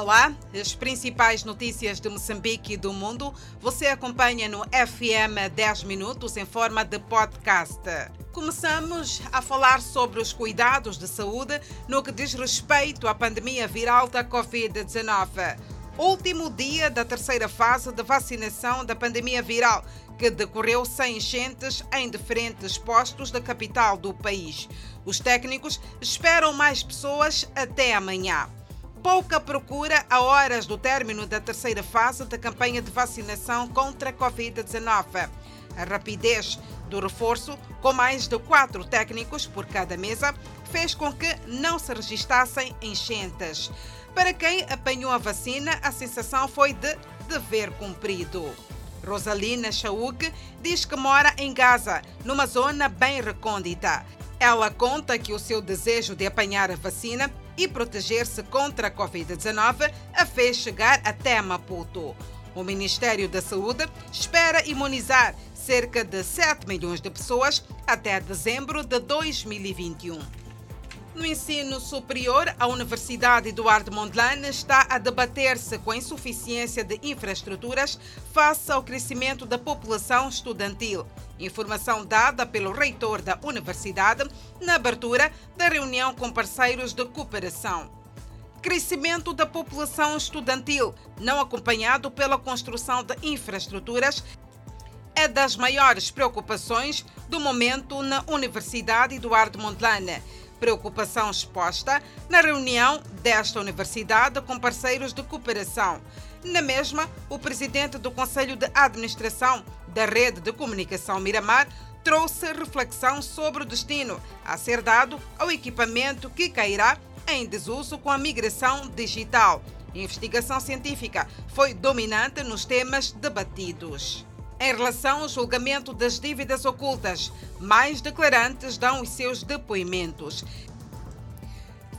Olá, as principais notícias de Moçambique e do mundo você acompanha no FM 10 Minutos em forma de podcast. Começamos a falar sobre os cuidados de saúde no que diz respeito à pandemia viral da Covid-19. Último dia da terceira fase de vacinação da pandemia viral, que decorreu sem enchentes em diferentes postos da capital do país. Os técnicos esperam mais pessoas até amanhã pouca procura a horas do término da terceira fase da campanha de vacinação contra a Covid-19. A rapidez do reforço, com mais de quatro técnicos por cada mesa, fez com que não se registassem enchentes. Para quem apanhou a vacina, a sensação foi de dever cumprido. Rosalina Chauk diz que mora em Gaza, numa zona bem recôndita. Ela conta que o seu desejo de apanhar a vacina e proteger-se contra a Covid-19 a fez chegar até Maputo. O Ministério da Saúde espera imunizar cerca de 7 milhões de pessoas até dezembro de 2021. No ensino superior, a Universidade Eduardo Mondlane está a debater-se com a insuficiência de infraestruturas face ao crescimento da população estudantil. Informação dada pelo reitor da universidade na abertura da reunião com parceiros de cooperação. Crescimento da população estudantil, não acompanhado pela construção de infraestruturas, é das maiores preocupações do momento na Universidade Eduardo Mondlane preocupação exposta na reunião desta universidade com parceiros de cooperação. Na mesma, o presidente do Conselho de Administração da Rede de Comunicação Miramar trouxe reflexão sobre o destino a ser dado ao equipamento que cairá em desuso com a migração digital. Investigação científica foi dominante nos temas debatidos. Em relação ao julgamento das dívidas ocultas, mais declarantes dão os seus depoimentos.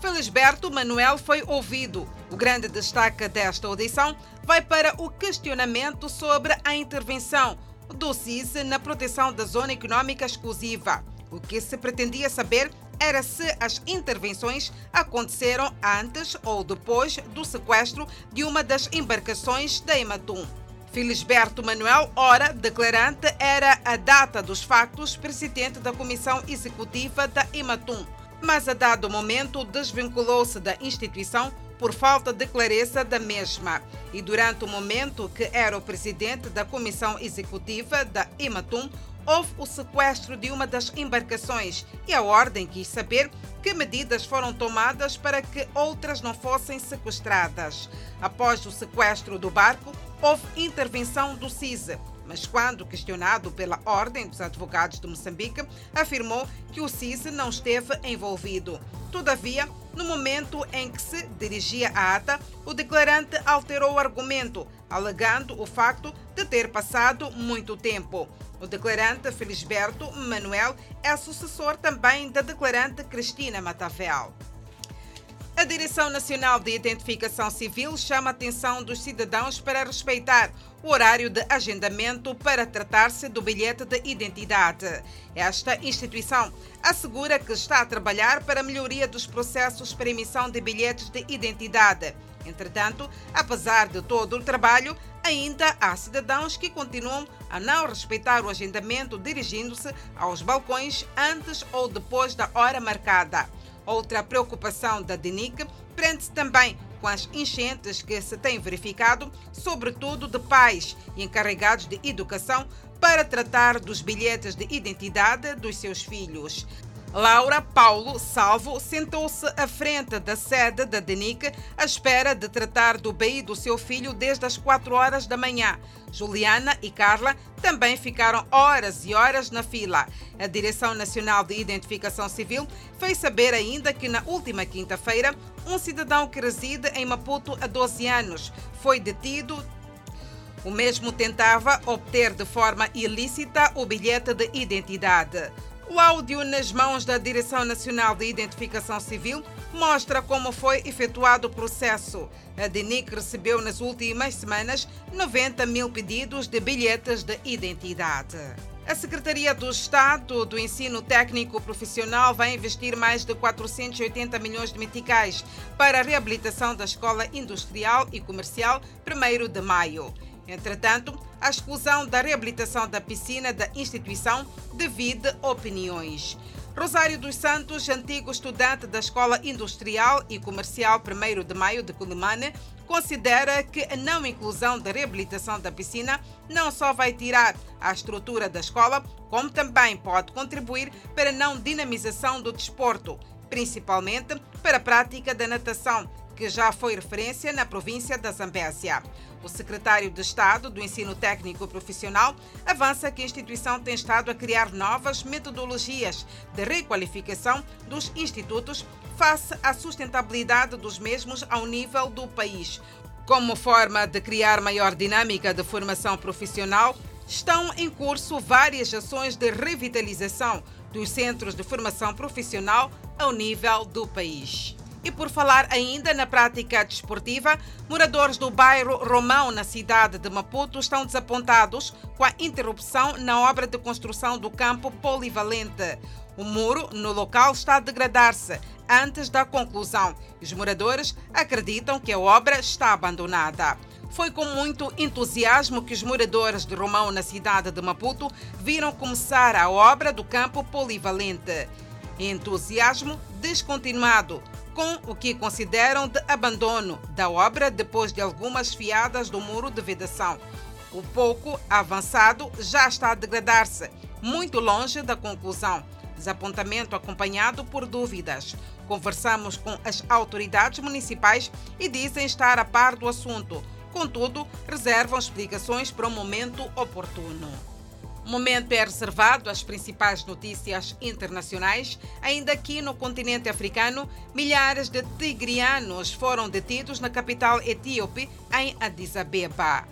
Felisberto Manuel foi ouvido. O grande destaque desta audição vai para o questionamento sobre a intervenção do CIS na proteção da zona econômica exclusiva. O que se pretendia saber era se as intervenções aconteceram antes ou depois do sequestro de uma das embarcações da Ematum. Felisberto Manuel, ora declarante, era a data dos factos presidente da Comissão Executiva da Imatum, mas a dado momento desvinculou-se da instituição por falta de clareza da mesma. E durante o momento que era o presidente da Comissão Executiva da Imatum, houve o sequestro de uma das embarcações e a ordem quis saber que medidas foram tomadas para que outras não fossem sequestradas. Após o sequestro do barco, houve intervenção do CISE, mas quando questionado pela Ordem dos Advogados de Moçambique, afirmou que o CISE não esteve envolvido. Todavia, no momento em que se dirigia à ata, o declarante alterou o argumento, alegando o facto de ter passado muito tempo. O declarante Felisberto Manuel é sucessor também da declarante Cristina Matavel. A Direção Nacional de Identificação Civil chama a atenção dos cidadãos para respeitar o horário de agendamento para tratar-se do bilhete de identidade. Esta instituição assegura que está a trabalhar para a melhoria dos processos para emissão de bilhetes de identidade. Entretanto, apesar de todo o trabalho, ainda há cidadãos que continuam a não respeitar o agendamento dirigindo-se aos balcões antes ou depois da hora marcada. Outra preocupação da DENIC prende-se também com as enchentes que se têm verificado, sobretudo de pais e encarregados de educação, para tratar dos bilhetes de identidade dos seus filhos. Laura Paulo Salvo sentou-se à frente da sede da DENIC à espera de tratar do BI do seu filho desde as 4 horas da manhã. Juliana e Carla também ficaram horas e horas na fila. A Direção Nacional de Identificação Civil fez saber ainda que na última quinta-feira, um cidadão que reside em Maputo há 12 anos foi detido o mesmo tentava obter de forma ilícita o bilhete de identidade. O áudio nas mãos da Direção Nacional de Identificação Civil mostra como foi efetuado o processo. A DENIC recebeu nas últimas semanas 90 mil pedidos de bilhetes de identidade. A Secretaria do Estado do Ensino Técnico Profissional vai investir mais de 480 milhões de meticais para a reabilitação da Escola Industrial e Comercial 1 de Maio. Entretanto, a exclusão da reabilitação da piscina da instituição divide opiniões. Rosário dos Santos, antigo estudante da Escola Industrial e Comercial 1 de Maio de Culimane, considera que a não inclusão da reabilitação da piscina não só vai tirar a estrutura da escola, como também pode contribuir para a não dinamização do desporto, principalmente para a prática da natação, que já foi referência na província da Zambésia. O secretário de Estado do Ensino Técnico Profissional avança que a instituição tem estado a criar novas metodologias de requalificação dos institutos face à sustentabilidade dos mesmos ao nível do país. Como forma de criar maior dinâmica de formação profissional, estão em curso várias ações de revitalização dos centros de formação profissional ao nível do país. E por falar ainda na prática desportiva, moradores do bairro Romão, na cidade de Maputo, estão desapontados com a interrupção na obra de construção do campo polivalente. O muro no local está a degradar-se antes da conclusão. Os moradores acreditam que a obra está abandonada. Foi com muito entusiasmo que os moradores de Romão, na cidade de Maputo, viram começar a obra do campo polivalente. Entusiasmo descontinuado com o que consideram de abandono da obra depois de algumas fiadas do muro de vedação. O pouco avançado já está a degradar-se, muito longe da conclusão. Desapontamento acompanhado por dúvidas. Conversamos com as autoridades municipais e dizem estar a par do assunto. Contudo, reservam explicações para o momento oportuno. Momento é reservado às principais notícias internacionais. Ainda aqui no continente africano, milhares de tigrianos foram detidos na capital etíope, em Addis Abeba.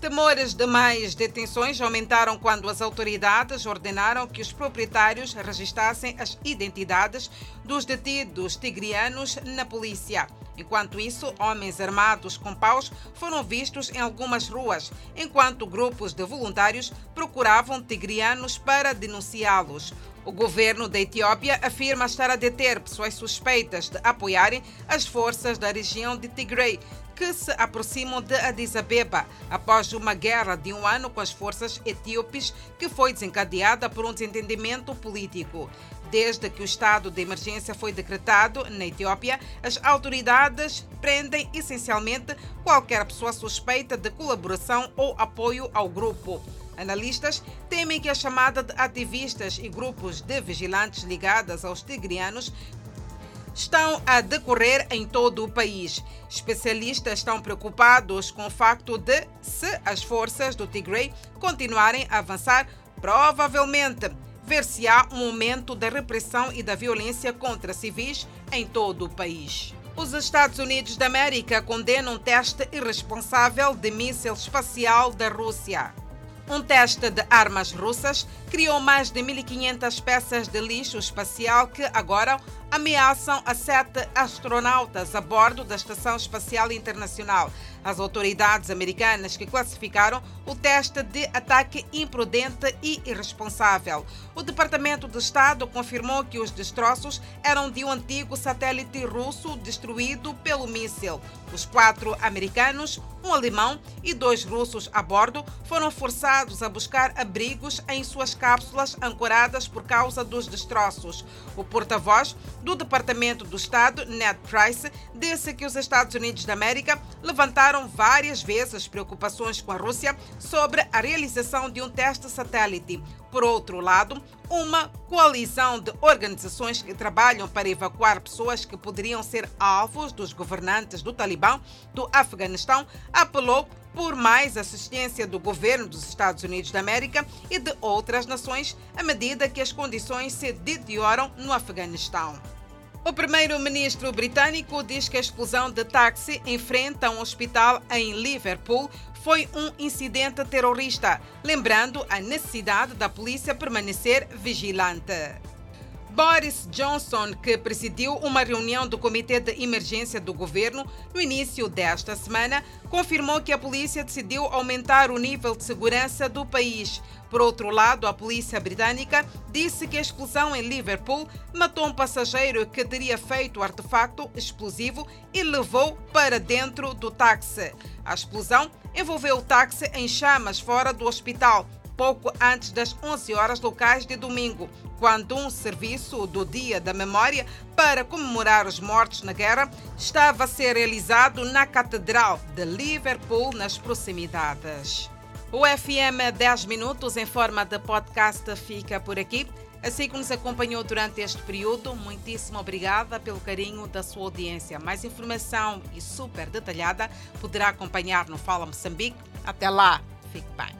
Temores de mais detenções aumentaram quando as autoridades ordenaram que os proprietários registrassem as identidades dos detidos tigrianos na polícia. Enquanto isso, homens armados com paus foram vistos em algumas ruas, enquanto grupos de voluntários procuravam tigrianos para denunciá-los. O governo da Etiópia afirma estar a deter pessoas suspeitas de apoiarem as forças da região de Tigray, que se aproximam de Addis Abeba após uma guerra de um ano com as forças etíopes que foi desencadeada por um desentendimento político. Desde que o estado de emergência foi decretado na Etiópia, as autoridades prendem essencialmente qualquer pessoa suspeita de colaboração ou apoio ao grupo. Analistas temem que a chamada de ativistas e grupos de vigilantes ligados aos tigrianos estão a decorrer em todo o país. Especialistas estão preocupados com o facto de, se as forças do Tigray continuarem a avançar, provavelmente ver-se-á um aumento da repressão e da violência contra civis em todo o país. Os Estados Unidos da América condenam teste irresponsável de míssil espacial da Rússia. Um teste de armas russas criou mais de 1.500 peças de lixo espacial que agora ameaçam a sete astronautas a bordo da Estação Espacial Internacional. As autoridades americanas que classificaram o teste de ataque imprudente e irresponsável. O Departamento de Estado confirmou que os destroços eram de um antigo satélite russo destruído pelo míssil. Os quatro americanos, um alemão e dois russos a bordo foram forçados a buscar abrigos em suas cápsulas ancoradas por causa dos destroços. O porta-voz do Departamento do Estado, Ned Price, disse que os Estados Unidos da América levantaram várias vezes preocupações com a Rússia sobre a realização de um teste satélite. Por outro lado, uma coalizão de organizações que trabalham para evacuar pessoas que poderiam ser alvos dos governantes do Talibã do Afeganistão apelou por mais assistência do governo dos Estados Unidos da América e de outras nações à medida que as condições se deterioram no Afeganistão. O primeiro-ministro britânico diz que a explosão de táxi em frente a um hospital em Liverpool foi um incidente terrorista, lembrando a necessidade da polícia permanecer vigilante. Boris Johnson, que presidiu uma reunião do Comitê de Emergência do Governo no início desta semana, confirmou que a polícia decidiu aumentar o nível de segurança do país. Por outro lado, a polícia britânica disse que a explosão em Liverpool matou um passageiro que teria feito o artefacto explosivo e levou para dentro do táxi. A explosão envolveu o táxi em chamas fora do hospital pouco antes das 11 horas locais de domingo, quando um serviço do Dia da Memória para comemorar os mortos na guerra estava a ser realizado na Catedral de Liverpool, nas proximidades. O FM 10 Minutos, em forma de podcast, fica por aqui. Assim que nos acompanhou durante este período, muitíssimo obrigada pelo carinho da sua audiência. Mais informação e super detalhada poderá acompanhar no Fala Moçambique. Até lá, fique bem.